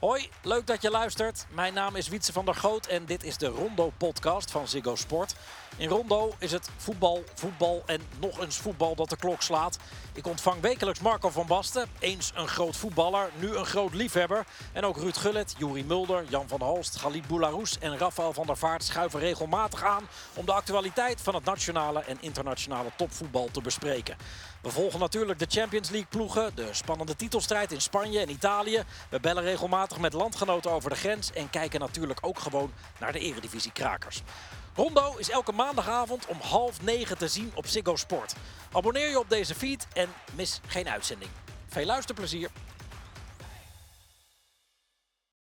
Hoi, leuk dat je luistert. Mijn naam is Wietse van der Goot en dit is de Rondo-podcast van Ziggo Sport. In Rondo is het voetbal, voetbal en nog eens voetbal dat de klok slaat. Ik ontvang wekelijks Marco van Basten, eens een groot voetballer, nu een groot liefhebber. En ook Ruud Gullit, Juri Mulder, Jan van Halst, Galit Boularus en Rafael van der Vaart schuiven regelmatig aan om de actualiteit van het nationale en internationale topvoetbal te bespreken. We volgen natuurlijk de Champions League ploegen, de spannende titelstrijd in Spanje en Italië. We bellen regelmatig met landgenoten over de grens en kijken natuurlijk ook gewoon naar de eredivisie krakers. Rondo is elke maandagavond om half negen te zien op Ziggo Sport. Abonneer je op deze feed en mis geen uitzending. Veel luisterplezier.